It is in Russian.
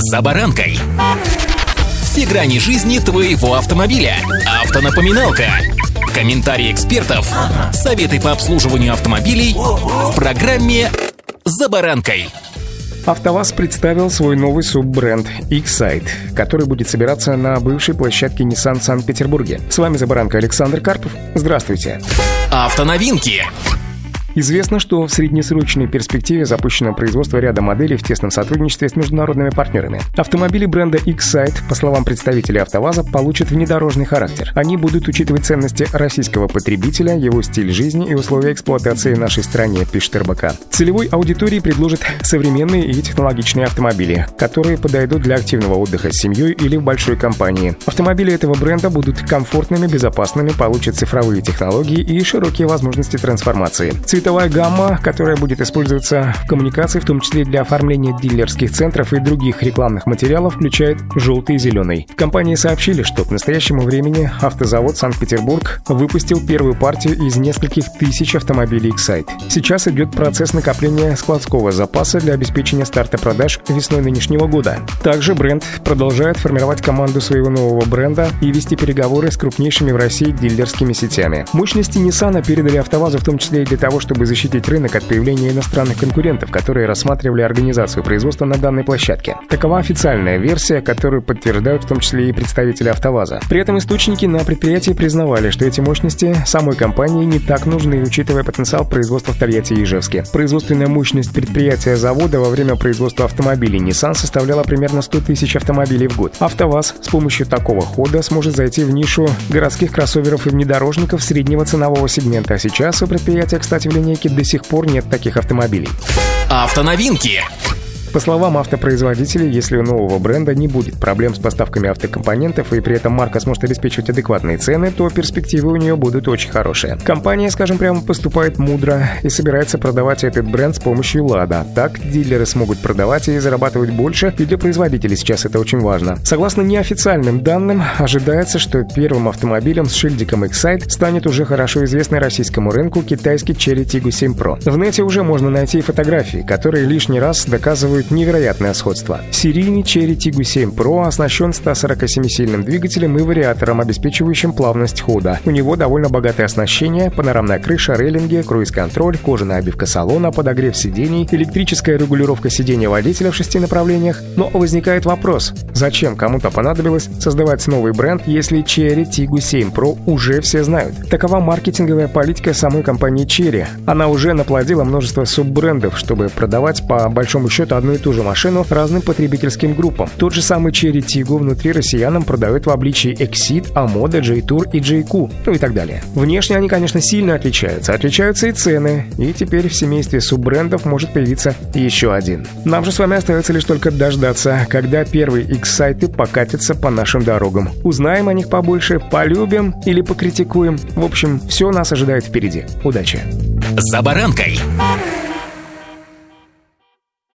«За баранкой». Все грани жизни твоего автомобиля. Автонапоминалка. Комментарии экспертов. Советы по обслуживанию автомобилей в программе «За баранкой». АвтоВАЗ представил свой новый суббренд X-Site, который будет собираться на бывшей площадке Nissan в Санкт-Петербурге. С вами «За баранкой» Александр Карпов. Здравствуйте. Автоновинки. Известно, что в среднесрочной перспективе запущено производство ряда моделей в тесном сотрудничестве с международными партнерами. Автомобили бренда X-Site, по словам представителей АвтоВАЗа, получат внедорожный характер. Они будут учитывать ценности российского потребителя, его стиль жизни и условия эксплуатации в нашей стране, пишет РБК. Целевой аудитории предложат современные и технологичные автомобили, которые подойдут для активного отдыха с семьей или в большой компании. Автомобили этого бренда будут комфортными, безопасными, получат цифровые технологии и широкие возможности трансформации. Цвета цветовая гамма, которая будет использоваться в коммуникации, в том числе для оформления дилерских центров и других рекламных материалов, включает желтый и зеленый. Компании сообщили, что к настоящему времени автозавод Санкт-Петербург выпустил первую партию из нескольких тысяч автомобилей Excite. Сейчас идет процесс накопления складского запаса для обеспечения старта продаж весной нынешнего года. Также бренд продолжает формировать команду своего нового бренда и вести переговоры с крупнейшими в России дилерскими сетями. Мощности Nissan передали АвтоВАЗу в том числе и для того, чтобы чтобы защитить рынок от появления иностранных конкурентов, которые рассматривали организацию производства на данной площадке. Такова официальная версия, которую подтверждают в том числе и представители АвтоВАЗа. При этом источники на предприятии признавали, что эти мощности самой компании не так нужны, учитывая потенциал производства в Тольятти и Ижевске. Производственная мощность предприятия завода во время производства автомобилей Nissan составляла примерно 100 тысяч автомобилей в год. АвтоВАЗ с помощью такого хода сможет зайти в нишу городских кроссоверов и внедорожников среднего ценового сегмента. А сейчас у предприятия, кстати, в линейке до сих пор нет таких автомобилей. Автоновинки. По словам автопроизводителей, если у нового бренда не будет проблем с поставками автокомпонентов и при этом марка сможет обеспечивать адекватные цены, то перспективы у нее будут очень хорошие. Компания, скажем прямо, поступает мудро и собирается продавать этот бренд с помощью Лада. Так дилеры смогут продавать и зарабатывать больше, и для производителей сейчас это очень важно. Согласно неофициальным данным, ожидается, что первым автомобилем с шильдиком Excite станет уже хорошо известный российскому рынку китайский Cherry Tiggo 7 Pro. В нете уже можно найти фотографии, которые лишний раз доказывают невероятное сходство. Серийный Cherry Tiggo 7 Pro оснащен 147-сильным двигателем и вариатором, обеспечивающим плавность хода. У него довольно богатое оснащение, панорамная крыша, рейлинги, круиз-контроль, кожаная обивка салона, подогрев сидений, электрическая регулировка сидения водителя в шести направлениях. Но возникает вопрос, зачем кому-то понадобилось создавать новый бренд, если Cherry Tiggo 7 Pro уже все знают? Такова маркетинговая политика самой компании Cherry. Она уже наплодила множество суббрендов, чтобы продавать по большому счету одну одну и ту же машину разным потребительским группам. Тот же самый Cherry Tiggo внутри россиянам продают в обличии Exit, Amoda, J-Tour и J-Q, ну и так далее. Внешне они, конечно, сильно отличаются. Отличаются и цены. И теперь в семействе суббрендов может появиться еще один. Нам же с вами остается лишь только дождаться, когда первые X-сайты покатятся по нашим дорогам. Узнаем о них побольше, полюбим или покритикуем. В общем, все нас ожидает впереди. Удачи! «За баранкой»